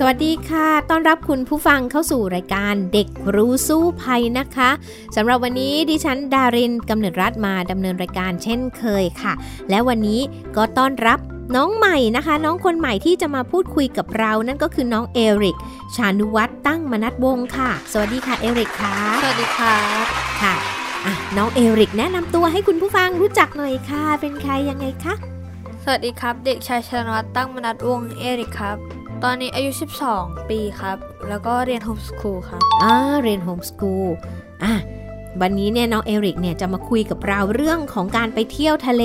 สวัสดีค่ะ ต้อนรับคุณผู้ฟังเข้าสู่รายการเด็กรู้สู้ภัยนะคะ สำหรับวันนี้ดิฉันดารินกำเนิดรัฐมาดำเนินรายการเช่นเคยค่ะ และวันนี้ก็ต้อนรับน้องใหม่นะคะ น้องคนใหม่ที่จะมาพูดคุยกับเรานั่นก็คือน้องเอริก ชานุวัฒน์ตั้งมนัดวงค่ะ สวัสดีค่ะเอริกค่ะ สวัสดีครับค่ะอะ น้องเอริกแนะนำตัวให้คุณผู้ฟังรู้จักหน่อยค่ะ เป็นใครยังไงคะ สวัสดีครับ เด็กชายชนวัฒน์ตั้งมนัดวงศ์เอริกครับ ตอนนี้อายุ 12 ปีครับ แล้วก็เรียน homeschool ครับ อ่า เรียน homeschool อะ วันนี้เนี่ยน้องเอริกเนี่ยจะมาคุยกับเราเรื่องของการไปเที่ยวทะเล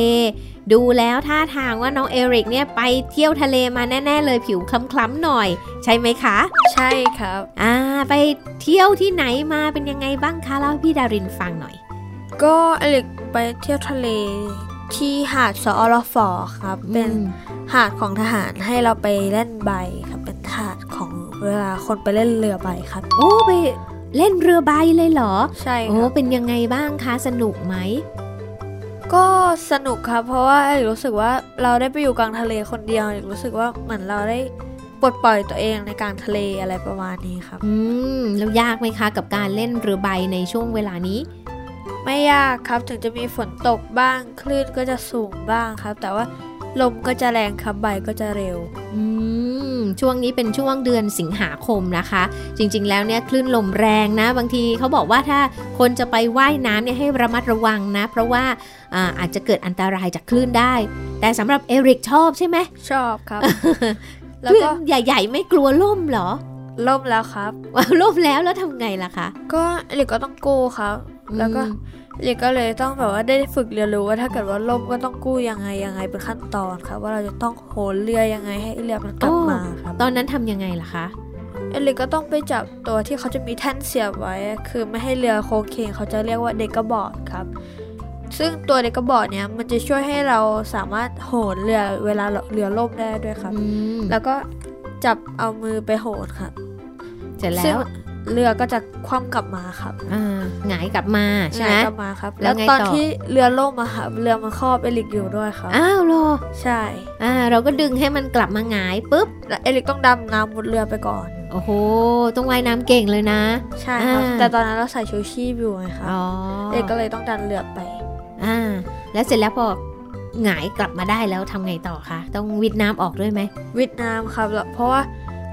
ดูแล้วท่าทางว่าน้องเอริกเนี่ยไปเที่ยวทะเลมาแน่ๆเลยผิวคล้ำๆหน่อย ใช่ไหมคะ ใช่ครับ อ่า ไปเที่ยวที่ไหนมาเป็นยังไงบ้างคะเล่าให้พี่ดารินฟังหน่อย ก็เอริกไปเที่ยวทะเล ที่หาดสอรฟอครับ เป็นอืมหาดของทหารให้เราไปเล่นใบครับ เป็นหาดของเวลาคนไปเล่นเรือใบครับ โอ้ไปเล่นเรือใบเลยเหรอ ใช่โอ้ครับเป็นยังไงบ้างคะสนุกไหมก็สนุกครับ เพราะว่าเอริกรู้สึกว่าเราได้ไปอยู่กลางทะเลคนเดียวเอริกรู้สึกว่าเหมือนเราได้ปลดปล่อยตัวเองในกลางทะเลอะไรประมาณนี้ครับ อืมแล้วยากไหมคะ กับการเล่นเรือใบในช่วงเวลานี้ ไม่ยากครับถึงจะมีฝนตกบ้างคลื่นก็จะสูงบ้างครับ แต่ว่าลมก็จะแรงครับใบก็จะเร็ว อืม ช่วงนี้เป็นช่วงเดือนสิงหาคมนะคะ จริง ๆ แล้วเนี่ยคลื่นลมแรงนะ บางทีเขาบอกว่าถ้าคนจะไปว่ายน้ำเนี่ยให้ระมัดระวังนะ เพราะว่าอาอาจจะเกิดอันตรายจากคลื่นได้ แต่สำหรับเอริกชอบใช่ไหมชอบครับคแล้วลื่นก็ใหญ่ ๆ ไม่กลัวล่มเหรอล่มแล้วครับว่าล่มแล้วแล้วทำไงล่ะคะ ก็เด็กก็ต้องกู้ครับ แล้วก็อืมเด็กก็เลยต้องแบบว่าได้ฝึกเรียนรู้ว่าถ้าเกิดว่าล่มก็ต้องกู้ยังไงยังไงเป็นขั้นตอนครับว่าเราจะต้องโหนเรือยังไงให้เรือมันกลับมาครับตอนนั้นทำยังไงล่ะคะเอลิกก็ต้องไปจับตัวที่เขาจะมีแท่นเสียบไว้ คือไม่ให้เรือโค้งเคงเขาจะเรียกว่าเด็กกระบอดครับซึ่งตัวเด็กกระบอดเนี้ยมันจะช่วยให้เราสามารถโหนเรือเวลาเรือล่มได้ด้วยครับอืมแล้วก็จับเอามือไปโหนครับเสร็จแล้ซึ่งว เรือก็จะคว่ำกลับมาครับอ่าหงายกลับมาใช่ไหมหงายกลับมาครับ แล้แล้ววไงตอนต่อที่เรือล่มอะครับเรือมันครอบเอลิกอยู่ด้วยครับอ้าวเหรอใช่อ่าเราก็ดึงให้มันกลับมาหงายปุ๊บแล้วเอลิกต้องดำน้ำมุดเรือไปก่อนโอ้โห ต้องว่ายน้ำเก่งเลยนะ ใช่ครับอ่าแต่ตอนนั้นเราใส่ชูชีพอยู่ไงครับอ๋อเอลิกก็เลยต้องดันเรือไป อ่า แล้วเสร็จแล้วพอหงายกลับมาได้แล้วทำไงต่อคะ ต้องวิดน้ำออกด้วยไหม วิดน้ำครับแล้วเพราะว่า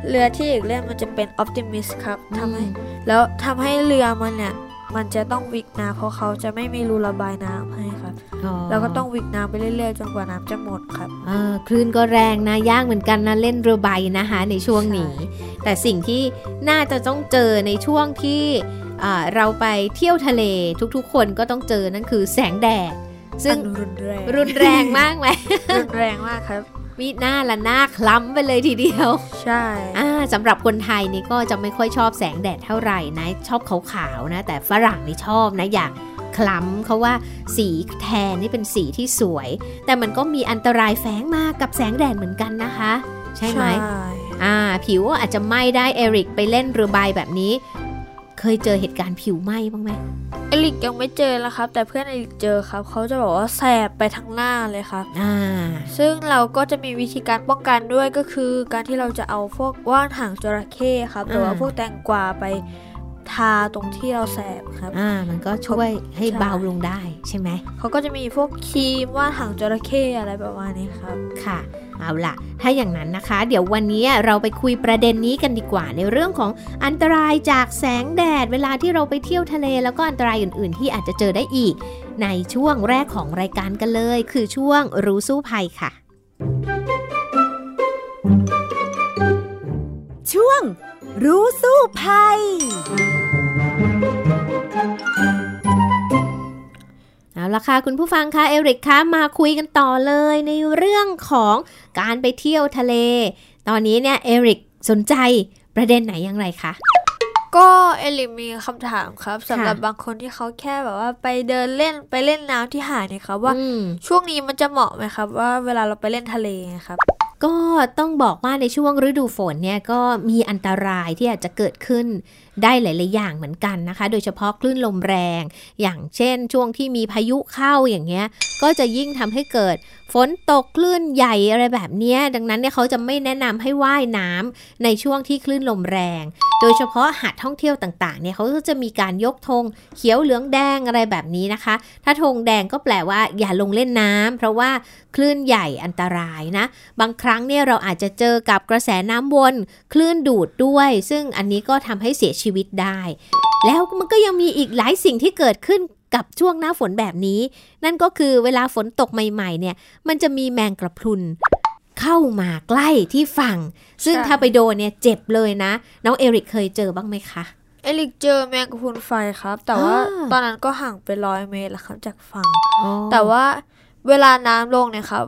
เรือที่เอกเล่นมันจะเป็นออ t ติมิสครับทำให้แล้วทำให้เรือมันเนี่ย มันจะต้องวิกน้ำเพราะเขาจะไม่มีรูระบายน้ำให้ครับอ๋อแล้วก็ต้องวิกน้ำไปเรื่อยๆจนกว่าน้ำจะหมดครับอ่าคลื่นก็แรงนะยากเหมือนกันนะเล่นเรือใบนะคะในช่วงนี้ แต่สิ่งที่น่าจะต้องเจอในช่วงที่อ่าเราไปเที่ยวทะเลทุกๆ คนก็ต้องเจอนั่นคือแสงแดดซึ่งอันรุนแรงรุนแรงมากไหมรุนแรงมากครับ มีหน้าละหน้าคล้ำไปเลยทีเดียว ใช่อ่าสำหรับคนไทยนี่ก็จะไม่ค่อยชอบแสงแดดเท่าไหร่นะ ชอบขาวๆนะ แต่ฝรั่งนี่ชอบนะอยากคล้ำเขาว่าสีแทนนี่เป็นสีที่สวย แต่มันก็มีอันตรายแฝงมากับแสงแดดเหมือนกันนะคะ ใช่ไหมอ่า ผิวอาจจะไหม้ได้เอริกไปเล่นเรือใบแบบนี้ เคยเจอเหตุการณ์ผิวไหม้บ้างไหมเอลิกยังไม่เจอแล้วครับ แต่เพื่อนเอลิกเจอครับ เขาจะบอกว่าแสบไปทั้งหน้าเลยครับอ่าซึ่งเราก็จะมีวิธีการป้องกันด้วยก็คือ การที่เราจะเอาพวกว่านหางจระเข้ครับหรือว่าอ่าพวกแตงกวาไป ทาตรงที่เราแสบครับ อ่า มันก็ช่วยให้ใช่เบาลงได้ใช่ไหม เขาก็จะมีพวกครีมว่านหางจระเข้อะไรประมาณนี้ครับ ค่ะ เอาล่ะ ถ้าอย่างนั้นนะคะ เดี๋ยววันนี้เราไปคุยประเด็นนี้กันดีกว่า ในเรื่องของอันตรายจากแสงแดด เวลาที่เราไปเที่ยวทะเล แล้วก็อันตรายอื่น ๆ ที่อาจจะเจอได้อีก ในช่วงแรกของรายการกันเลย คือช่วงรู้สู้ภัยค่ะช่วง รู้สู้ภัย เอาละค่ะคุณผู้ฟังคะเอริกคะมาคุยกันต่อเลยในเรื่องของการไปเที่ยวทะเล ตอนนี้เนี่ยเอริกสนใจประเด็นไหนอย่างไรคะก็เอลิมีคำถามครับสำหรับบางคนที่เขาแค่แบบว่าไปเดินเล่นไปเล่นน้ำที่หาดเนี่ยครับว่าอืมช่วงนี้มันจะเหมาะไหมครับ ว่าเวลาเราไปเล่นทะเลครับ ก็ต้องบอกว่าในช่วงฤดูฝนเนี่ยก็มีอันตรายที่อาจจะเกิดขึ้นได้หลาย ๆ อย่างเหมือนกันนะคะ โดยเฉพาะคลื่นลมแรง อย่างเช่นช่วงที่มีพายุเข้าอย่างเงี้ย ก็จะยิ่งทำให้เกิด ฝนตกคลื่นใหญ่อะไรแบบนี้ดังนั้นเนี่ยเขาจะไม่แนะนำให้ว่ายน้ำในช่วงที่คลื่นลมแรง โดยเฉพาะหาดท่องเที่ยวต่างๆเนี่ยเขาก็จะมีการยกธงเขียวเหลืองแดงอะไรแบบนี้นะคะ ถ้าธงแดงก็แปลว่าอย่าลงเล่นน้ำเพราะว่าคลื่นใหญ่อันตรายนะ บางครั้งเนี่ยเราอาจจะเจอกับกระแสน้ำวนคลื่นดูดด้วย ซึ่งอันนี้ก็ทำให้เสียชีวิตได้ แล้วมันก็ยังมีอีกหลายสิ่งที่เกิดขึ้น กับช่วงหน้าฝนแบบนี้ นั่นก็คือเวลาฝนตกใหม่ๆ เนี่ย มันจะมีแมงกระพรุนเข้ามาใกล้ที่ฝั่ง ซึ่งใช่ถ้าไปโดนเนี่ยเจ็บเลยนะ น้องเอริกเคยเจอบ้างไหมคะ เอลิกเจอแมงกะพรุนไฟครับ แต่ว่าอ่าตอนนั้นก็ห่างไปร้อยเมตรแล้วครับจากฝั่งอ๋อแต่ว่า เวลาน้ำลงเนี่ยครับ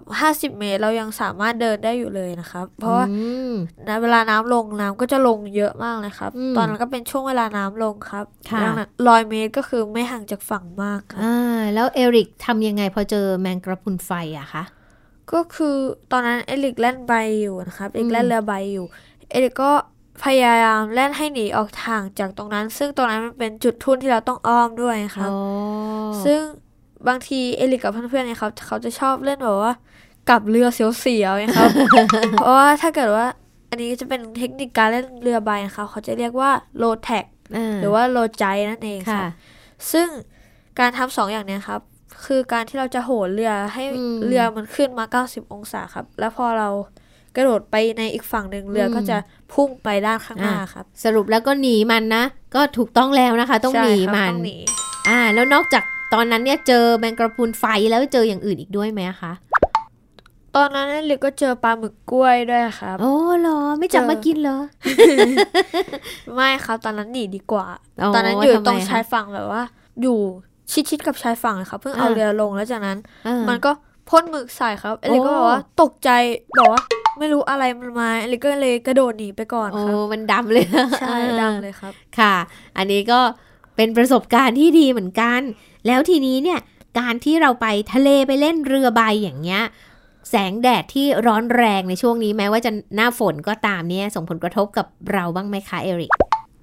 50เมตรเรายังสามารถเดินได้อยู่เลยนะครับ เพราะว่าอืมนะเวลาน้ำลงน้ำก็จะลงเยอะมากเลยครับอืมตอนนั้นก็เป็นช่วงเวลาน้ำลงครับค่ะดังนั้นร้อยเมตรก็คือไม่ห่างจากฝั่งมากครับอ่าแล้วเอริกทำยังไงพอเจอแมงกระพรุนไฟอะคะ ก็คือตอนนั้นเอลิกเล่นใบอยู่นะครับ เอลิอืกมเล่นเรือใบอยู่ เอลิกก็พยายามเล่นให้หนีออกทางจากตรงนั้น ซึ่งตรงนั้นมันเป็นจุดทุ่นที่เราต้องอ้อมด้วยครับอ๋อซึ่ง บางทีเอลิกกับเพื่อนๆเนี่ยครับเขาจะชอบเล่นแบบว่ากลับเรือเสียวๆนะครับ เพราะว่าถ้าเกิดว่า อันนี้จะเป็นเทคนิคการเล่นเรือใบนะคะเขาจะเรียกว่าโลแท็กาหรือว่าโลใจนั่นเองค่ะค่ะ ซึ่งการทำสองอย่างเนี้ยครับ คือการที่เราจะโหนเรือให้อืมเรือมันขึ้นมา 90 องศาครับ แล้วพอเรากระโดดไปในอีกฝั่งหนึ่งเรืออมก็จะพุ่งไปด้านข้างหน้าอะครับ สรุปแล้วก็หนีมันนะ ก็ถูกต้องแล้วนะคะ ต้องใช่หนีครับมันต้องหนีอ่า แล้วนอกจาก ตอนนั้นเนี่ยเจอแมงกระพรุนไฟแล้วเจออย่างอื่นอีกด้วยไหมอะคะ ตอนนั้นเรือก็เจอปลาหมึกกล้วยด้วยครับ โอ้เหรอ ไม่จับเจอมากินเหรอ ไม่ครับตอนนั้นหนีดีกว่าอ๋อตอนนั้นอยู่ทำไมตรงคะชายฝั่งแบบว่า อยู่ชิดๆกับชายฝั่งเลยครับเพิ่งเอาอ่าเรือลงแล้วจากนั้นอ่ามันก็พ่นหมึกใส่ครับเอลิกก็โอ้บอกว่าตกใจบอกว่าไม่รู้อะไรมันมาเอลิกก็เลยกระโดดหนีไปก่อนโอ้ครับมันดำเลยใช่ดำเลยครับ ค่ะ อันนี้ก็เป็นประสบการณ์ที่ดีเหมือนกัน แล้วทีนี้เนี่ยการที่เราไปทะเลไปเล่นเรือใบอย่างเงี้ยแสงแดดที่ร้อนแรงในช่วงนี้แม้ว่าจะหน้าฝนก็ตามเนี่ยส่งผลกระทบกับเราบ้างไหมคะเอริก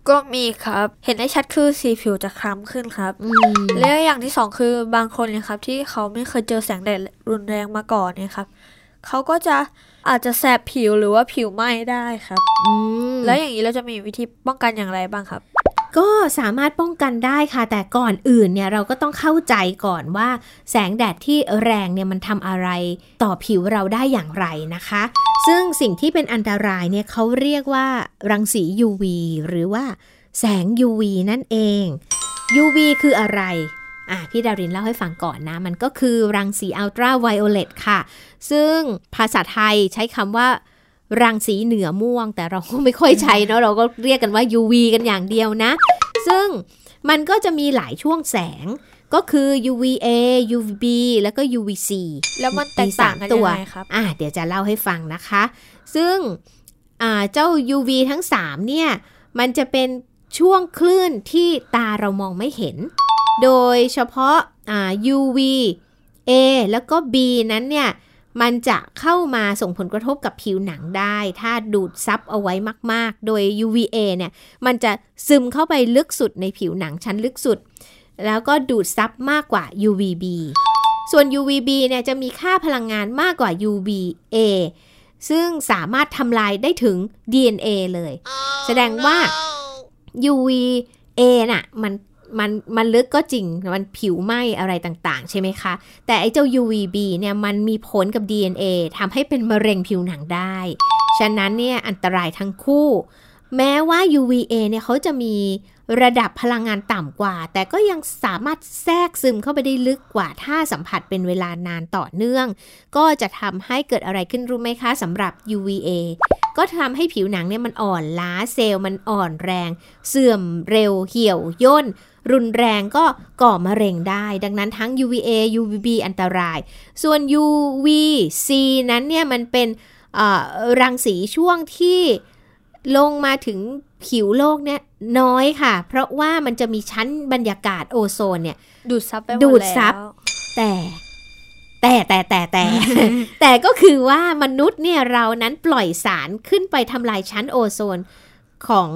ก็มีครับ เห็นได้ชัดคือสีผิวจะคล้ำขึ้นครับอืมแล้วอย่างที่สองคือบางคนเนี่ยครับ ที่เขาไม่เคยเจอแสงแดดรุนแรงมาก่อนเนี่ยครับเขาก็จะอาจจะแสบผิวหรือว่าผิวไหม้ได้ครับอืมแล้วอย่างนี้เราจะมีวิธีป้องกันอย่างไรบ้างครับ ก็สามารถป้องกันได้ค่ะ แต่ก่อนอื่นเนี่ยเราก็ต้องเข้าใจก่อนว่า แสงแดดที่แรงเนี่ยมันทำอะไรต่อผิวเราได้อย่างไรนะคะ ซึ่งสิ่งที่เป็นอันตรายเนี่ยเขาเรียกว่ารังสี UV หรือว่าแสง UV นั่นเอง UV คืออะไรอะพี่ดารินเล่าให้ฟังก่อนนะ มันก็คือรังสีอัลตราไวโอเลตค่ะ ซึ่งภาษาไทยใช้คำว่า รังสีเหนือม่วง แต่เราก็ไม่ค่อยใช้เนาะเราก็เรียกกันว่า UV กันอย่างเดียวนะ ซึ่งมันก็จะมีหลายช่วงแสงก็คือ UVA UVB แล้วก็ UVC แล้วมันแตกต่างกันยังไงครับอะเดี๋ยวจะเล่าให้ฟังนะคะ ซึ่งอ่าเจ้า UV ทั้ง 3 เนี่ย มันจะเป็นช่วงคลื่นที่ตาเรามองไม่เห็น โดยเฉพาะอ่า UV A แล้วก็ B นั้นเนี่ย มันจะเข้ามาส่งผลกระทบกับผิวหนังได้ ถ้าดูดซับเอาไว้มาก ๆ โดย UVA เนี่ยมันจะซึมเข้าไปลึกสุดในผิวหนังชั้นลึกสุด แล้วก็ดูดซับมากกว่า UVB ส่วน UVB เนี่ยจะมีค่าพลังงานมากกว่า UVA ซึ่งสามารถทำลายได้ถึง DNA เลยแสดงว่า UVA น่ะ มัน มันมันลึกก็จริงมันผิวไหมอะไรต่างๆ ใช่ไหมคะ แต่ไอ้เจ้า UVB เนี่ยมันมีผลกับ DNA ทำให้เป็นมะเร็งผิวหนังได้ ฉะนั้นเนี่ยอันตรายทั้งคู่ แม้ว่า UVA เนี่ยเขาจะมี ระดับพลังงานต่ำกว่า แต่ก็ยังสามารถแทรกซึมเข้าไปได้ลึกกว่า ถ้าสัมผัสเป็นเวลานานต่อเนื่อง ก็จะทำให้เกิดอะไรขึ้นรู้ไหมคะสำหรับ UVA ก็ทำให้ผิวหนังเนี่ยมันอ่อนล้าเซลล์มันอ่อนแรง เสื่อมเร็วเหี่ยวย่น รุนแรงก็ก่อมะเร็งได้ ดังนั้นทั้ง UVA UVB อันตราย ส่วน UVC นั้นเนี่ยมันเป็นรังสีช่วงที่ ลงมาถึงผิวโลกเนี่ยน้อยค่ะ เพราะว่ามันจะมีชั้นบรรยากาศโอโซนเนี่ย ดูดซับไปดูดซับแต่แต่แต่แต่แต่ แต่ก็คือว่ามนุษย์เนี่ยเรานั้นปล่อยสารขึ้นไปทำลายชั้นโอโซนของ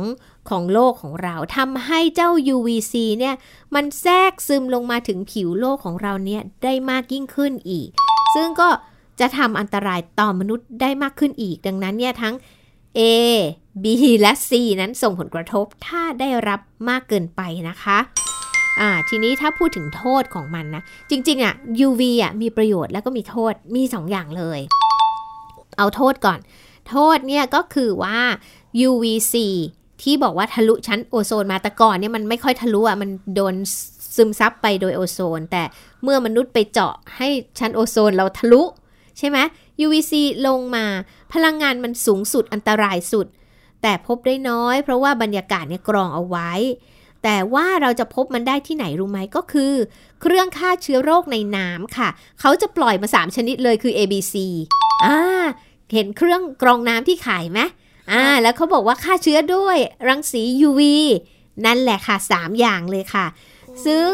ของโลกของเราทำให้เจ้า UVC เนี่ยมันแทรกซึมลงมาถึงผิวโลกของเราเนี่ยได้มากยิ่งขึ้นอีก ซึ่งก็จะทำอันตรายต่อมนุษย์ได้มากขึ้นอีก ดังนั้นเนี่ยทั้ง A B และ C นั้นส่งผลกระทบถ้าได้รับมากเกินไปนะคะอ่าทีนี้ถ้าพูดถึงโทษของมันนะ จริงๆอะ UV อะมีประโยชน์แล้วก็มีโทษมี 2ออย่างเลย เอาโทษก่อน โทษเนี่ยก็คือว่า UVC ที่บอกว่าทะลุชั้นโอโซนมาแต่ก่อนเนี่ยมันไม่ค่อยทะลุอะมันโดนซึมซับไปโดยโอโซน แต่เมื่อมนุษย์ไปเจาะให้ชั้นโอโซนเราทะลุ ใช่ไหม UVC ลงมา พลังงานมันสูงสุดอันตรายสุด แต่พบได้น้อย เพราะว่าบรรยากาศเนี่ยกรองเอาไว้ แต่ว่าเราจะพบมันได้ที่ไหนรู้ไหมก็คือ เครื่องฆ่าเชื้อโรคในน้ำค่ะ เขาจะปล่อยมา 3 ชนิดเลยคือ ABC อ่าเห็นเครื่องกรองน้ำที่ขายไหมอ่า แล้วเขาบอกว่าฆ่าเชื้อด้วยรังสี UV นั่นแหละค่ะ 3 อย่างเลยค่ะ ซึ่ง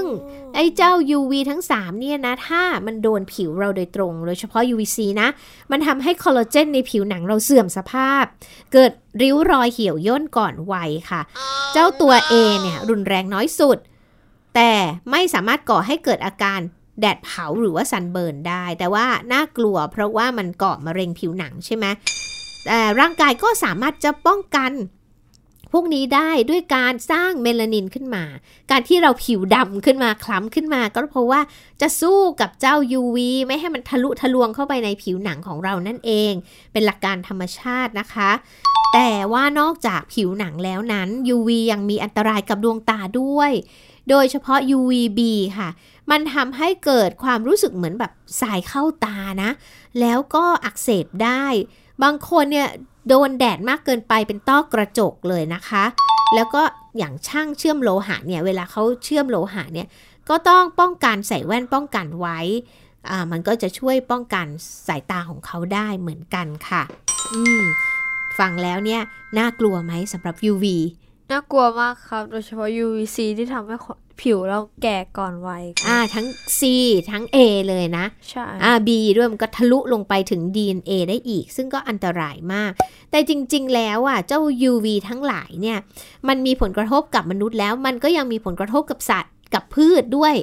ไอ้เจ้า UV ทั้ง 3 เนี่ยนะ ถ้ามันโดนผิวเราโดยตรง โดยเฉพาะ UVC นะ มันทำให้คอลลาเจนในผิวหนังเราเสื่อมสภาพ เกิดริ้วรอยเหี่ยวย่นก่อนวัยค่ะ เจ้าตัว A เนี่ย รุนแรงน้อยสุด แต่ไม่สามารถก่อให้เกิดอาการแดดเผาหรือว่าซันเบิร์นได้ แต่ว่าน่ากลัวเพราะว่ามันก่อมะเร็งผิวหนังใช่ไหมแต่ร่างกายก็สามารถจะป้องกัน พวกนี้ได้ด้วยการสร้างเมลานินขึ้นมา การที่เราผิวดำขึ้นมาคล้ำขึ้นมา ก็เพราะว่าจะสู้กับเจ้า UV ไม่ให้มันทะลุทะลวงเข้าไปในผิวหนังของเรานั่นเอง เป็นหลักการธรรมชาตินะคะ แต่ว่านอกจากผิวหนังแล้วนั้น UV ยังมีอันตรายกับดวงตาด้วย โดยเฉพาะ UVB ค่ะ มันทำให้เกิดความรู้สึกเหมือนแบบสายเข้าตานะ แล้วก็อักเสบได้ บางคนเนี่ย โดนแดดมากเกินไปเป็นต้อกระจกเลยนะคะ แล้วก็อย่างช่างเชื่อมโลหะเนี่ย เวลาเขาเชื่อมโลหะเนี่ย ก็ต้องป้องกันใส่แว่นป้องกันไว้อ่ามันก็จะช่วยป้องกันสายตาของเขาได้เหมือนกันค่ะ อืม ฟังแล้วเนี่ย น่ากลัวไหมสำหรับ UV น่ากลัวมากครับ โดยเฉพาะ UVC ที่ทำให้ ผิวเราแก่ก่อนวัยอ่าทั้ง C ทั้ง A เลยนะ ใช่อ่า B ด้วยมันก็ทะลุลงไปถึง DNA ได้อีก ซึ่งก็อันตรายมาก แต่จริง ๆ แล้วอะเจ้า UV ทั้งหลายเนี่ย มันมีผลกระทบกับมนุษย์แล้ว มันก็ยังมีผลกระทบกับสัตว์กับพืชด้วย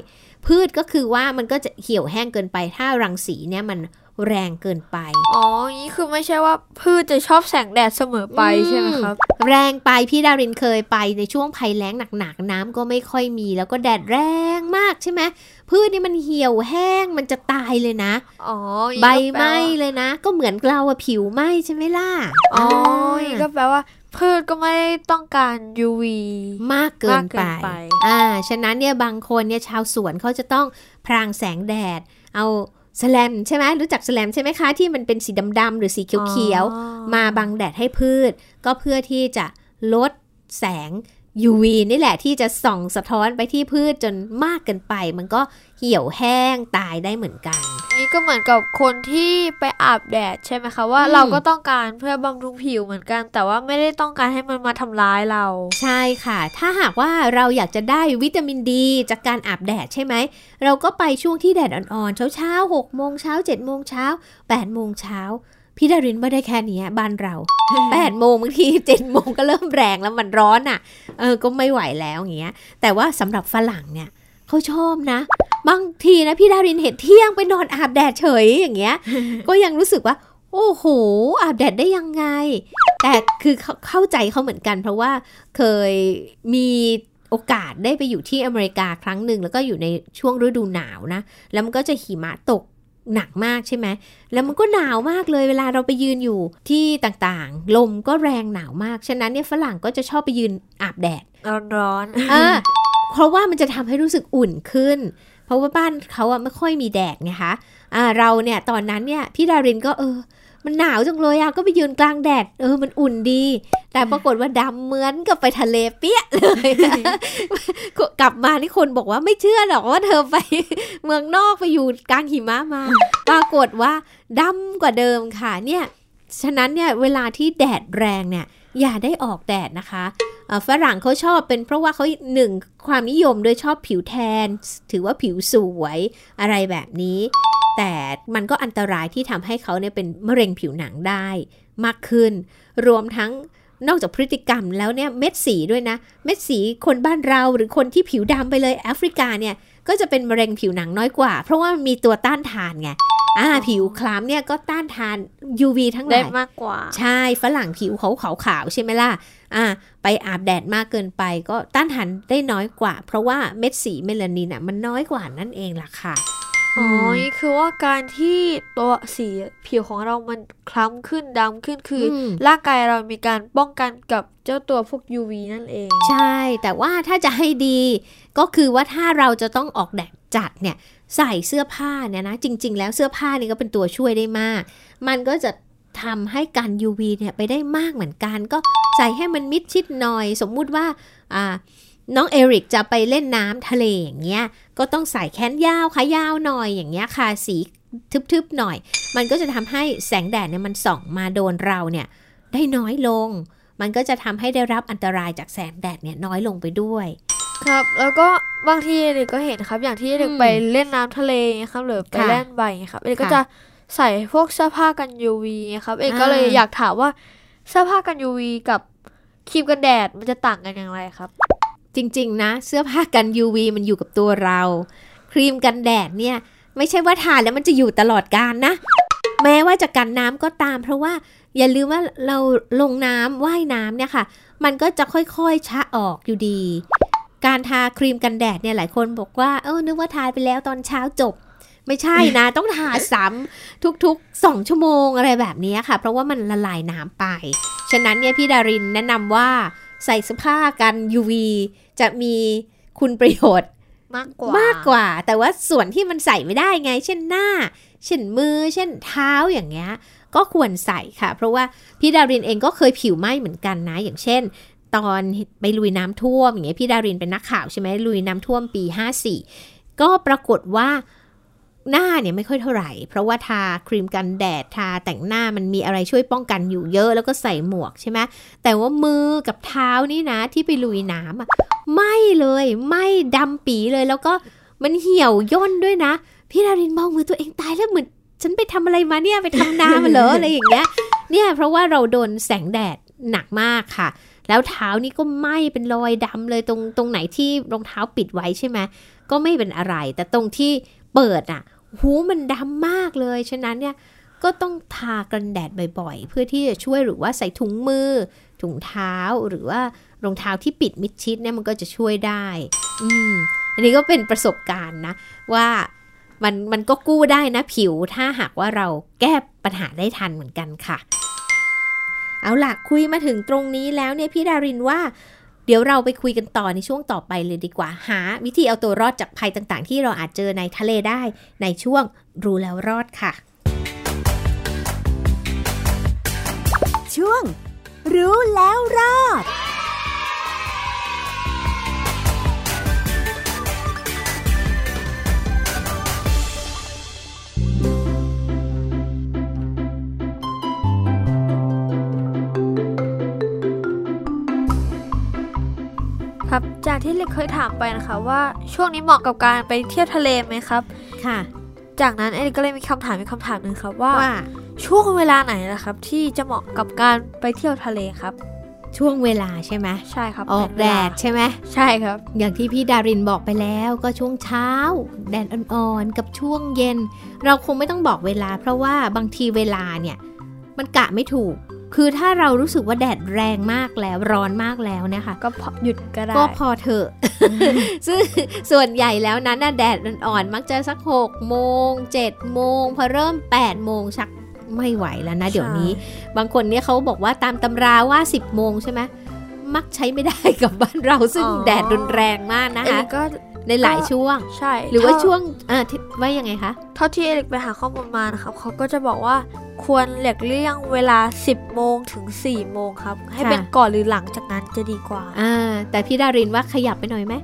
พืชก็คือว่ามันก็จะเหี่ยวแห้งเกินไปถ้ารังสีเนี่ยมัน แรงเกินไป อ๋อ นี่คือไม่ใช่ว่าพืชจะชอบแสงแดดเสมอไปใช่ไหมครับ แรงไปพี่ดารินเคยไปในช่วงภัยแล้งหนักๆน้ำก็ไม่ค่อยมีแล้วก็แดดแรงมากใช่ไหมพืชนี่มันเหี่ยวแห้งมันจะตายเลยนะ อ๋อ ใบไหม้เลยนะ ก็เหมือนเราอะผิวไหม้ใช่ไหมล่ะ อ๋อ ก็แปลว่าพืชก็ไม่ต้องการ UV มากเกินไปอ่า ฉะนั้นเนี่ยบางคนเนี่ยชาวสวนเขาจะต้องพรางแสงแดด เอา สแลมใช่ไหมรู้จักสแลมใช่ไหมคะที่มันเป็นสีดำๆหรือสีเขียวๆมาบังแดดให้พืช ก็เพื่อที่จะลดแสง UV นี่แหละที่จะส่องสะท้อนไปที่พืชจนมากเกินไป มันก็เหี่ยวแห้งตายได้เหมือนกัน นี่ก็เหมือนกับคนที่ไปอาบแดดใช่ไหมคะว่าเราก็ต้องการเพื่อบำรุงผิวเหมือนกัน แต่ว่าไม่ได้ต้องการให้มันมาทำร้ายเรา ใช่ค่ะ ถ้าหากว่าเราอยากจะได้วิตามินดีจากการอาบแดดใช่ไหม เราก็ไปช่วงที่แดดอ่อนๆเช้าเช้าหกโมงเช้าเจ็ดโมงเช้าแปดโมงเช้า พี่ดารินไม่ได้แค่นี้บ้านเราแปดโมงบางทีเจ็ดโมงก็เริ่มแรงแล้วมันร้อนอะ เออก็ไม่ไหวแล้วอย่างเงี้ย แต่ว่าสำหรับฝรั่งเนี่ยเขาชอบนะ บางทีนะพี่ดารินเห็นเที่ยงไปนอนอาบแดดเฉยอย่างเงี้ย ก็ยังรู้สึกว่า โอ้โห อาบแดดได้ยังไง แต่คือเข้าใจเขาเหมือนกัน เพราะว่าเคยมีโอกาสได้ไปอยู่ที่อเมริกาครั้งหนึ่งแล้วก็อยู่ในช่วงฤดูหนาวนะ แล้วมันก็จะหิมะตก หนักมากใช่ไหม แล้วมันก็หนาวมากเลยเวลาเราไปยืนอยู่ที่ต่างๆ ลมก็แรงหนาวมาก ฉะนั้นเนี่ยฝรั่งก็จะชอบไปยืนอาบแดด ร้อนเออเพราะว่ามันจะทำให้รู้สึกอุ่นขึ้น เพราะว่าบ้านเขาอะไม่ค่อยมีแดดไงคะอ่าเราเนี่ยตอนนั้นเนี่ยพี่ดารินก็เออ มันหนาวจังเลยอะก็ไปยืนกลางแดด เออมันอุ่นดี แต่ปรากฏว่าดำเหมือนกับไปทะเลเปี้ยเลยกลับมานี่คนบอกว่าไม่เชื่อหรอกว่าเธอไปเมืองนอกไปอยู่กลางหิมะมา ปรากฏว่าดำกว่าเดิมค่ะเนี่ยฉะนั้นเนี่ยเวลาที่แดดแรงเนี่ยอย่าได้ออกแดดนะคะอ่อฝรั่งเขาชอบเป็นเพราะว่าเขาหนึ่งความนิยมโดยชอบผิวแทน ถือว่าผิวสวยอะไรแบบนี้ แต่มันก็อันตรายที่ทำให้เขาเนี่ยเป็นมะเร็งผิวหนังได้มากขึ้น รวมทั้ง นอกจากพฤติกรรมแล้วเนี่ยเม็ดสีด้วยนะ เม็ดสีคนบ้านเราหรือคนที่ผิวดำไปเลยแอฟริกาเนี่ยก็จะเป็นมะเร็งผิวหนังน้อยกว่า เพราะว่ามีตัวต้านทานไงอ่าผิวคล้ำเนี่ยก็ต้านทาน UV ทั้งหๆได้ลายมากกว่า ใช่ฝรั่งผิวเขาขาวขาวๆใช่ไหมล่ะอ่าไปอาบแดดมากเกินไปก็ต้านทานได้น้อยกว่า เพราะว่าเม็ดสีเมลานินอะมันน้อยกว่านั่นเองล่ะค่ะ อ๋อมนี่คือว่าการที่ตัวสีผิวของเรามันคล้ำขึ้นดำขึ้นคืออมร่างกายเรามีการป้องกันกับเจ้าตัวพวก UV นั่นเอง ใช่ แต่ว่าถ้าจะให้ดีก็คือว่าถ้าเราจะต้องออกแดดจัดเนี่ยใส่เสื้อผ้าเนี่ยนะ จริง ๆ แล้วเสื้อผ้านี่ก็เป็นตัวช่วยได้มาก มันก็จะทำให้กัน UV เนี่ยไปได้มากเหมือนกัน ก็ใส่ให้มันมิดชิดหน่อย สมมุติว่าอ่า น้องเอริกจะไปเล่นน้ำทะเลอย่างเงี้ย ก็ต้องใส่แขนยาวขายาวหน่อยอย่างเงี้ยค่ะสีทึบๆหน่อย มันก็จะทำให้แสงแดดเนี่ยมันส่องมาโดนเราเนี่ยได้น้อยลง มันก็จะทำให้ได้รับอันตรายจากแสงแดดเนี่ยน้อยลงไปด้วย ครับ แล้วก็บางทีเด็กก็เห็นครับ อย่างที่เด็กอืมไปเล่นน้ำทะเลครับหรือไปค่ะเล่นใบครับเด็กก็ค่ะจะใส่พวกเสื้อผ้ากัน UV ครับเอกอ่าก็เลยอยากถามว่าเสื้อผ้ากัน UV กับครีมกันแดดมันจะต่างกันอย่างไรครับ จริง ๆ นะ เสื้อผ้ากัน UV มันอยู่กับตัวเรา ครีมกันแดดเนี่ย ไม่ใช่ว่าทาแล้วมันจะอยู่ตลอดกาลนะ แม้ว่าจะกันน้ำก็ตาม เพราะว่าอย่าลืมว่าเราลงน้ำว่ายน้ำเนี่ยค่ะ มันก็จะค่อยๆชะออกอยู่ดี การทาครีมกันแดดเนี่ยหลายคนบอกว่า เออนึกว่าทาไปแล้วตอนเช้าจบ ไม่ใช่นะ ต้องทาซ้ำทุกๆ2ชั่วโมงอะไรแบบนี้ค่ะ เพราะว่ามันละลายน้ำไป ฉะนั้นเนี่ยพี่ดารินแนะนำว่าใส่เสื้อผ้ากัน UV จะมีคุณประโยชน์มากกว่ามากกว่า แต่ว่าส่วนที่มันใส่ไม่ได้ไง เช่นหน้า เช่นมือ เช่นเท้าอย่างเงี้ย ก็ควรใส่ค่ะ เพราะว่าพี่ดารินเองก็เคยผิวไหม้เหมือนกันนะ อย่างเช่น ตอนไปลุยน้ำท่วมอย่างเงี้ยพี่ดารินเป็นนักข่าวใช่ไหมลุยน้ำท่วมปี 54 ก็ปรากฏว่า หน้าเนี่ยไม่ค่อยเท่าไหร่ เพราะว่าทาครีมกันแดดทาแต่งหน้ามันมีอะไรช่วยป้องกันอยู่เยอะแล้วก็ใส่หมวกใช่ไหมแต่ว่ามือกับเท้านี่นะที่ไปลุยน้ำอะไหม่เลยไหม่ดำปีเลยแล้วก็มันเหี่ยวย่นด้วยนะ พี่ดารินมองมือตัวเองตายแล้วเหมือนฉันไปทำอะไรมาเนี่ยไปทำนามาเหรออะไรอย่างเงี้ยเนี่ยเพราะว่าเราโดนแสงแดดหนักมากค่ะ แล้วเท้านี่ก็ไหม้เป็นรอยดำเลยตรงตรงไหนที่รองเท้าปิดไว้ใช่ไหมก็ไม่เป็นอะไร แต่ตรงที่เปิดอะ หูมันดำมากเลย ฉะนั้นเนี่ยก็ต้องทากันแดดบ่อยๆ เพื่อที่จะช่วยหรือว่าใส่ถุงมือ ถุงเท้าหรือว่ารองเท้าที่ปิดมิดชิดเนี่ยมันก็จะช่วยได้ อืม อันนี้ก็เป็นประสบการณ์นะ ว่ามันมันก็กู้ได้นะผิวถ้าหากว่าเราแก้ปัญหาได้ทันเหมือนกันค่ะ เอาล่ะคุยมาถึงตรงนี้แล้วเนี่ยพี่ดารินว่า เดี๋ยวเราไปคุยกันต่อในช่วงต่อไปเลยดีกว่า หา วิธีเอาตัวรอดจากภัยต่างๆ ที่เราอาจเจอในทะเลได้ในช่วงรู้แล้วรอดค่ะ ช่วง รู้แล้ว จากที่เล็กเคยถามไปนะคะว่าช่วงนี้เหมาะกับการไปเที่ยวทะเลไหมครับ ค่ะ จากนั้นเอ็นก็เลยมีคำถามอีกคำถามหนึ่งครับว่าว่า ช่วงเวลาไหนนะครับ ที่จะเหมาะกับการไปเที่ยวทะเลครับ ช่วงเวลาใช่ไหมใช่ครับ ออกเป็นเวแดลาดใช่ไหมใช่ครับ อย่างที่พี่ดารินบอกไปแล้วก็ช่วงเช้า แดดอ่อนๆกับช่วงเย็น เราคงไม่ต้องบอกเวลา เพราะว่าบางทีเวลาเนี่ยมันกะไม่ถูก คือถ้าเรารู้สึกว่าแดดแรงมากแล้วร้อนมากแล้วเนะคะ ก็พอหยุดก็ได้ก็พอเถอะ ซึ่งส่วนใหญ่แล้วนั้นน่ะแดดอ่อนๆมักจะสัก6โมง7โมงพอเริ่ม8โมงชักไม่ไหวแล้วนะเดี๋ยวนี้ บางคนเนี่ยเขาบอกว่าตามตำราว่า 10โมงใช่ไหมมักใช้ไม่ได้กับบ้านเราซึ่งอ๋อแดดรุนแรงมากนะเอคะลิกก็ ในหลายช่วง ใช่ หรือว่าเท่ช่วงเอ่อที่ว่ายังไงคะ เท่าที่เอลิกไปหาข้อมูลมานะครับเขาก็จะบอกว่าควรหลีกเลี่ยงเวลา 10 โมงถึง 4 โมงครับ ให้ค่ะเป็นก่อนหรือหลังจากนั้นจะดีกว่า อ่า แต่พี่ดารินว่าขยับไปหน่อยไหม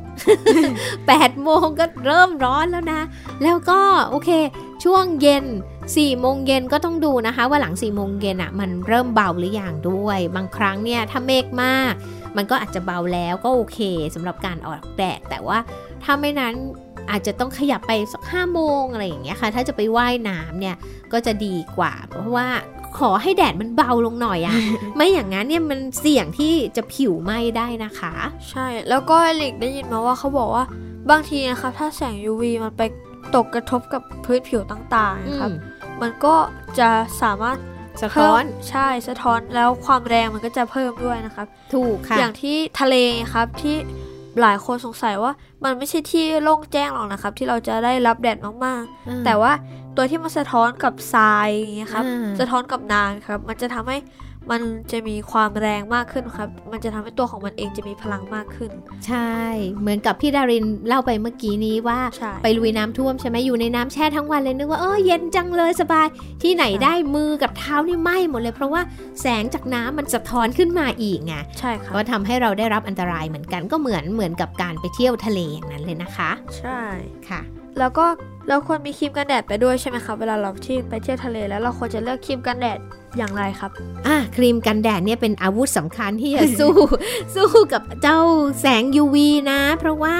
แปดโมงก็เริ่มร้อนแล้วนะ แล้วก็โอเค ช่วงเย็น4ี่โมงเย็นก็ต้องดูนะคะ ว่าหลัง4ี่โมงเย็นอะ่ะมันเริ่มเบาหรือยังด้วย บางครั้งเนี่ยถ้าเมฆมาก มันก็อาจจะเบาแล้วก็โอเคสำหรับการออกแดดแต่ว่าถ้าไม่นั้นอาจจะต้องขยับไปสักห้าโมงอะไรอย่างเงี้ยค่ะ ถ้าจะไปว่ายน้ำเนี่ยก็จะดีกว่า เพราะว่าขอให้แดดมันเบาลงหน่อยอะไม่อย่างนั้นเนี่ยมันเสี่ยงที่จะผิวไหม้ได้นะคะ ใช่แล้วก็เอลิกได้ยินมาว่าเขาบอกว่าบางทีนะครับถ้าแสง UV มันไปตกกระทบกับพื้นผิวต่างๆนะครับอืมมันก็จะสามารถ สะท้อนเพิ่มใช่สะท้อนแล้วความแรงมันก็จะเพิ่มด้วยนะครับ ถูกค่ะ อย่างที่ทะเลครับที่หลายคนสงสัยว่ามันไม่ใช่ที่โล่งแจ้งหรอกนะครับ ที่เราจะได้รับแดดมากๆ แต่ว่าตัวที่มันสะท้อนกับทรายอย่างเงี้ยครับอ่าสะท้อนกับน้ำครับ มันจะทำให้ มันจะมีความแรงมากขึ้นครับ มันจะทำให้ตัวของมันเองจะมีพลังมากขึ้น ใช่ เหมือนกับพี่ดารินเล่าไปเมื่อกี้นี้ว่าใช่ไปลุยน้ำท่วมใช่ไหมอยู่ในน้ำแช่ทั้งวันเลยนึกว่าเออเย็นจังเลยสบาย ที่ไหนใช่ได้มือกับเท้านี่ไหม้หมดเลย เพราะว่าแสงจากน้ำมันสะท้อนขึ้นมาอีกไง ใช่ครับก็ทำให้เราได้รับอันตรายเหมือนกัน ก็เหมือนเหมือนกับการไปเที่ยวทะเลอย่างนั้นเลยนะคะ ใช่ ค่ะ แล้วก็ เราควรมีครีมกันแดดไปด้วยใช่ไหมครับ เวลาเราที่ไปเที่ยวทะเลแล้วเราควรจะเลือกครีมกันแดดอย่างไรครับ อะครีมกันแดดเนี่ยเป็นอาวุธสำคัญที่จะสู้ สู้กับเจ้าแสง UV นะ เพราะว่า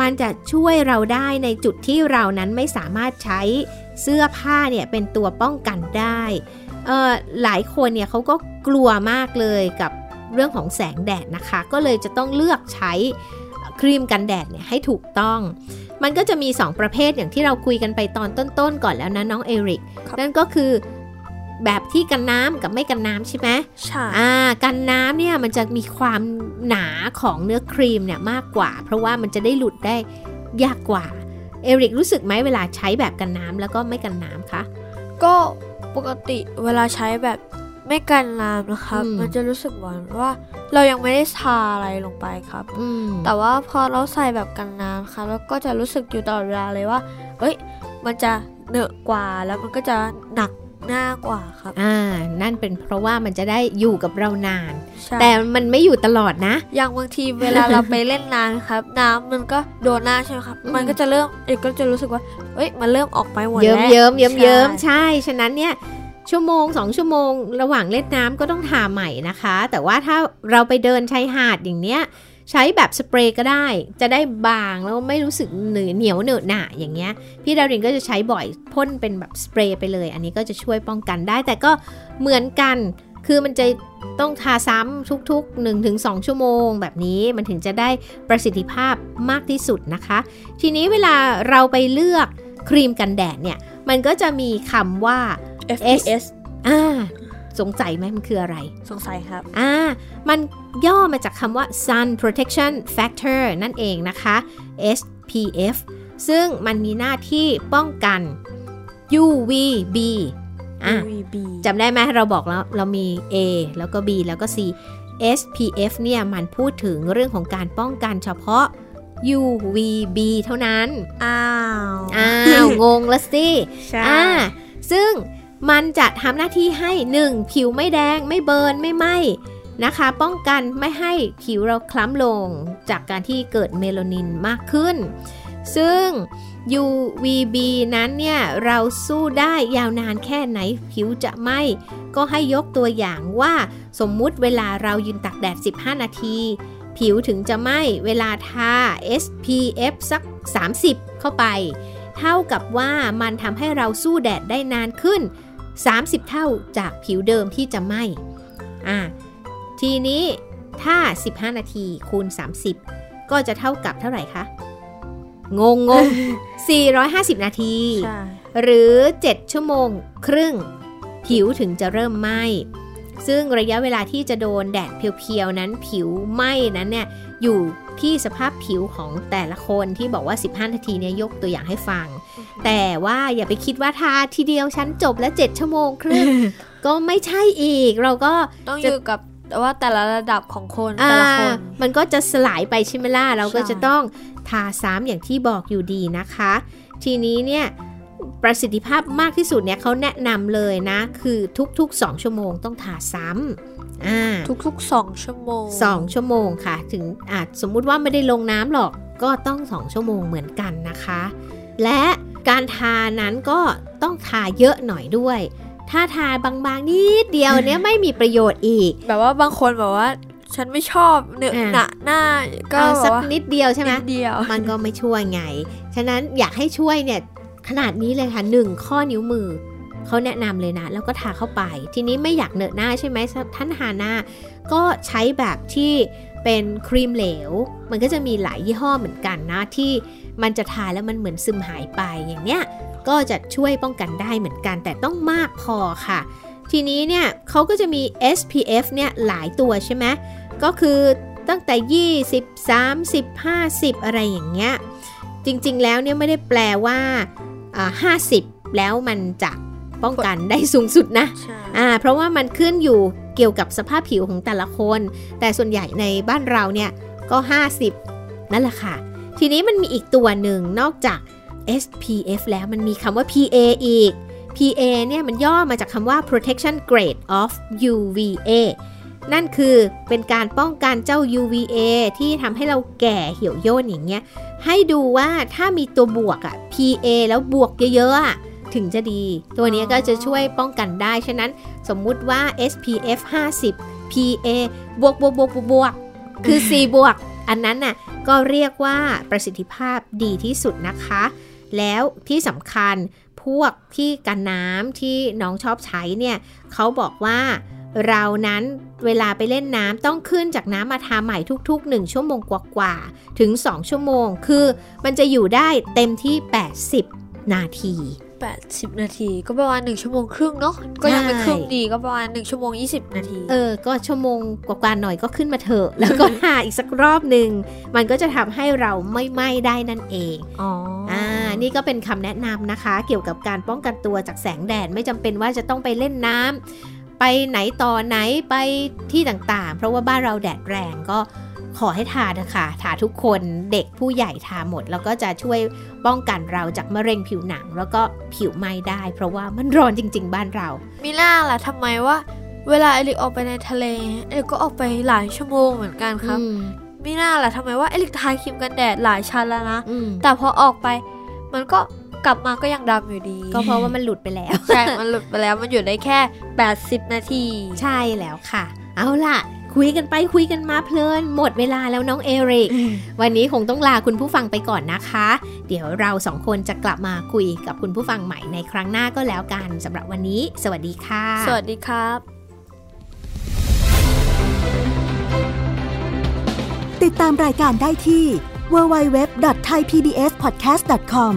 มันจะช่วยเราได้ในจุดที่เรานั้นไม่สามารถใช้เสื้อผ้าเนี่ยเป็นตัวป้องกันได้เอ่อหลายคนเนี่ยเขาก็กลัวมากเลยกับเรื่องของแสงแดดนะคะ ก็เลยจะต้องเลือกใช้ ครีมกันแดดเนี่ยให้ถูกต้อง มันก็จะมี 2 ประเภทอย่างที่เราคุยกันไปตอนต้นๆก่อนแล้วนะน้องเอริกครับนั่นก็คือแบบที่กันน้ำกับไม่กันน้ำใช่ไหมใช่อ่ากันน้ำเนี่ยมันจะมีความหนาของเนื้อครีมเนี่ยมากกว่า เพราะว่ามันจะได้หลุดได้ยากกว่า เอริกรู้สึกไหมเวลาใช้แบบกันน้ำแล้วก็ไม่กันน้ำคะ ก็ปกติเวลาใช้แบบ ไม่กันน้ำนะครับอืมมันจะรู้สึกเหมือนว่า เรายังไม่ได้ทาอะไรลงไปครับอืมแต่ว่าพอเราใส่แบบกันน้ำค่ะแล้วก็จะรู้สึกอยู่ตลอดเวลาเลยว่า เอ้ย มันจะเหนอะกว่าแล้วมันก็จะหนักหน้ากว่าครับ อ่า นั่นเป็นเพราะว่ามันจะได้อยู่กับเรานานใช่แต่มันไม่อยู่ตลอดนะ อย่างบางทีเวลาเราไปเล่นน้ำครับ น้ำมันก็โดนหน้าใช่ไหมครับอืมมันก็จะเริ่มเอกก็จะรู้สึกว่า เอ้ย มันเริ่มออกไปหมดเยิ้มแล้ว เยิ้มเยิ้มเยิ้มใช่ใช่ ฉะนั้นเนี่ย ชั่วโมงสองชั่วโมง ระหว่างเล่นน้ำก็ต้องทาใหม่นะคะ แต่ว่าถ้าเราไปเดินชายหาดอย่างเนี้ยใช้แบบสเปรย์ก็ได้ จะได้บางแล้วไม่รู้สึกเหนียวเหนอะหนะอย่างเงี้ย พี่ดารินก็จะใช้บ่อยพ่นเป็นแบบสเปรย์ไปเลย อันนี้ก็จะช่วยป้องกันได้ แต่ก็เหมือนกัน คือมันจะต้องทาซ้ำทุกๆ 1-2 ชั่วโมง แบบนี้มันถึงจะได้ประสิทธิภาพมากที่สุดนะคะ ทีนี้เวลาเราไปเลือกครีมกันแดดเนี่ย มันก็จะมีคำว่า FPS อ่าสงสัยไหมมันคืออะไร สงสัยครับ อ่า มันย่อมาจากคำว่า sun protection factor นั่นเองนะคะ SPF ซึ่งมันมีหน้าที่ป้องกัน UVB อะ UVB จำได้ไหมเราบอกแล้ว เรามี A แล้วก็ B แล้วก็ C SPF เนี่ย มันพูดถึงเรื่องของการป้องกันเฉพาะ UVB เท่านั้น อ้าว อ้าว งงละสิ ใช่ อ่า ซึ่ง มันจะทำหน้าที่ให้ 1. ผิวไม่แดงไม่เบิร์นไม่ไหม้นะคะ ป้องกันไม่ให้ผิวเราคล้ำลง จากการที่เกิดเมลานินมากขึ้น ซึ่ง UVB นั้นเนี่ย เราสู้ได้ยาวนานแค่ไหนผิวจะไหม้ก็ให้ยกตัวอย่างว่าสมมุติเวลาเรายืนตากแดด 15 นาที ผิวถึงจะไหม้เวลาทา SPF สัก 30 เข้าไป เท่ากับว่ามันทำให้เราสู้แดดได้นานขึ้น 30 เท่าจากผิวเดิมที่จะไหม้อ่าทีนี้ถ้า 15 นาทีคูณ 30 ก็จะเท่ากับเท่าไหร่คะ งงงง450 นาทีใช่หรือ 7 ชั่วโมง ครึ่ง ผิวถึงจะเริ่มไหม้ ซึ่งระยะเวลาที่จะโดนแดดเพียวๆนั้นผิวไหม้นั้นเนี่ยอยู่ที่สภาพผิวของแต่ละคนที่บอกว่า 15 นาทีเนี่ยยกตัวอย่างให้ฟัง แต่ว่าอย่าไปคิดว่าทาทีเดียวฉันจบแล้ว 7 ชั่วโมงครึ่งก็ไม่ใช่อีกเราก็ต้องอยู่กับว่าแต่ละระดับของคนแต่อ่าละคนมันก็จะสลายไปใช่ไหมล่ะเราก็ใช่จะต้องทาซ้ำอย่างที่บอกอยู่ดีนะคะ ทีนี้เนี่ย ประสิทธิภาพมากที่สุดเนี่ยเขาแนะนำเลยนะ คือทุกๆ 2 ชั่วโมงต้องทาซ้ำอ่าทุกๆสองชั่วโมงสองชั่วโมงค่ะ ถึงอาจสมมุติว่าไม่ได้ลงน้ำหรอก ก็ต้องสองชั่วโมงเหมือนกันนะคะ และการทานั้นก็ต้องทาเยอะหน่อยด้วย ถ้าทาบางๆนิดเดียวเนี่ยไม่มีประโยชน์อีก แบบว่าบางคนแบบว่าฉันไม่ชอบเนื้ออ่าหนาหน้าก็เอาแบสับกว่านิดเดียวใช่ไหมนิดเดียวมันก็ไม่ช่วยไง ฉะนั้นอยากให้ช่วยเนี่ย ขนาดนี้เลยค่ะหนึ่งข้อนิ้วมือเขาแนะนำเลยนะ แล้วก็ทาเข้าไป ทีนี้ไม่อยากเหนอะหน้าใช่ไหมท่านหานาก็ใช้แบบที่เป็นครีมเหลว มันก็จะมีหลายยี่ห้อเหมือนกันนะ ที่มันจะทาแล้วมันเหมือนซึมหายไปอย่างเนี้ยก็จะช่วยป้องกันได้เหมือนกัน แต่ต้องมากพอค่ะ ทีนี้เนี่ยเขาก็จะมี SPF เนี่ยหลายตัวใช่ไหมก็คือตั้งแต่ 20 30 50 อะไรอย่างเงี้ย จริงๆ แล้วเนี่ยไม่ได้แปลว่าอ่า 50 แล้วมันจะป้องกันได้สูงสุดนะใช่อ่าเพราะว่ามันขึ้นอยู่เกี่ยวกับสภาพผิวของแต่ละคน แต่ส่วนใหญ่ในบ้านเราเนี่ยก็ 50 นั่นแหละค่ะ ทีนี้มันมีอีกตัวหนึ่งนอกจาก SPF แล้วมันมีคำว่า PA อีก PA เนี่ยมันย่อมาจากคำว่า protection grade of UVA นั่นคือเป็นการป้องกันเจ้า UVA ที่ทำให้เราแก่เหี่ยวย่นอย่างเงี้ย ให้ดูว่าถ้ามีตัวบวกอะ PA แล้วบวกเยอะๆอะถึงจะดี ตัวนี้ก็จะช่วยป้องกันได้ ฉะนั้นสมมุติว่า SPF 50 PA บวกบวกบวกบวกบวกคือ C บวก อันนั้นน่ะก็เรียกว่าประสิทธิภาพดีที่สุดนะคะ แล้วที่สำคัญพวกที่กันน้ำที่น้องชอบใช้เนี่ยเขาบอกว่า เรานั้นเวลาไปเล่นน้ำต้องขึ้นจากน้ำมาทาใหม่ทุกๆ 1 ชั่วโมงกว่าๆถึง 2 ชั่วโมง คือมันจะอยู่ได้เต็มที่ 80 นาที 80 นาทีก็ประมาณ 1 ชั่วโมงครึ่งเนาะก็ยังเป็นใช่ครึ่งดีก็ประมาณ 1 ชั่วโมง 20 นาที เออ ก็ชั่วโมงกว่าๆหน่อยก็ขึ้นมาเถอะ แล้วก็ทาอีกสักรอบหนึ่งมันก็จะทำให้เราไม่ไหม้ได้นั่นเองอ๋ออ่อ่านี่ก็เป็นคำแนะนำนะคะ เกี่ยวกับการป้องกันตัวจากแสงแดดไม่จำเป็นว่าจะต้องไปเล่นน้ำ ไปไหนต่อไหนไปที่ต่างๆ เพราะว่าบ้านเราแดดแรงก็ขอให้ทาเถอะค่ะทาทุกคนเด็กผู้ใหญ่ทาหมด แล้วก็จะช่วยป้องกันเราจากมะเร็งผิวหนัง แล้วก็ผิวไหม้ได้ เพราะว่ามันร้อนจริง ๆ บ้านเรา มีหน้าล่ะทำไมว่า เวลาเอลิกออกไปในทะเลเอลิกก็ออกไปหลายชั่วโมงเหมือนกันครับอืมมีหน้าล่ะทำไมว่าเอลิกทาครีมกันแดดหลายชั้นแล้วนะอืมแต่พอออกไป มันก็ กลับมาก็ยังดำอยู่ดี ก็เพราะว่ามันหลุดไปแล้ว ใช่ มันหลุดไปแล้วมันอยู่ได้แค่ 80 นาที ใช่แล้วค่ะ เอาล่ะ คุยกันไปคุยกันมาเพลิน หมดเวลาแล้วน้องเอริก วันนี้คงต้องลาคุณผู้ฟังไปก่อนนะคะ เดี๋ยวเราสองคนจะกลับมาคุยกับคุณผู้ฟังใหม่ในครั้งหน้าก็แล้วกันสำหรับวันนี้ สวัสดีค่ะ สวัสดีครับ ติดตามรายการได้ที่ www.thaipbspodcast.com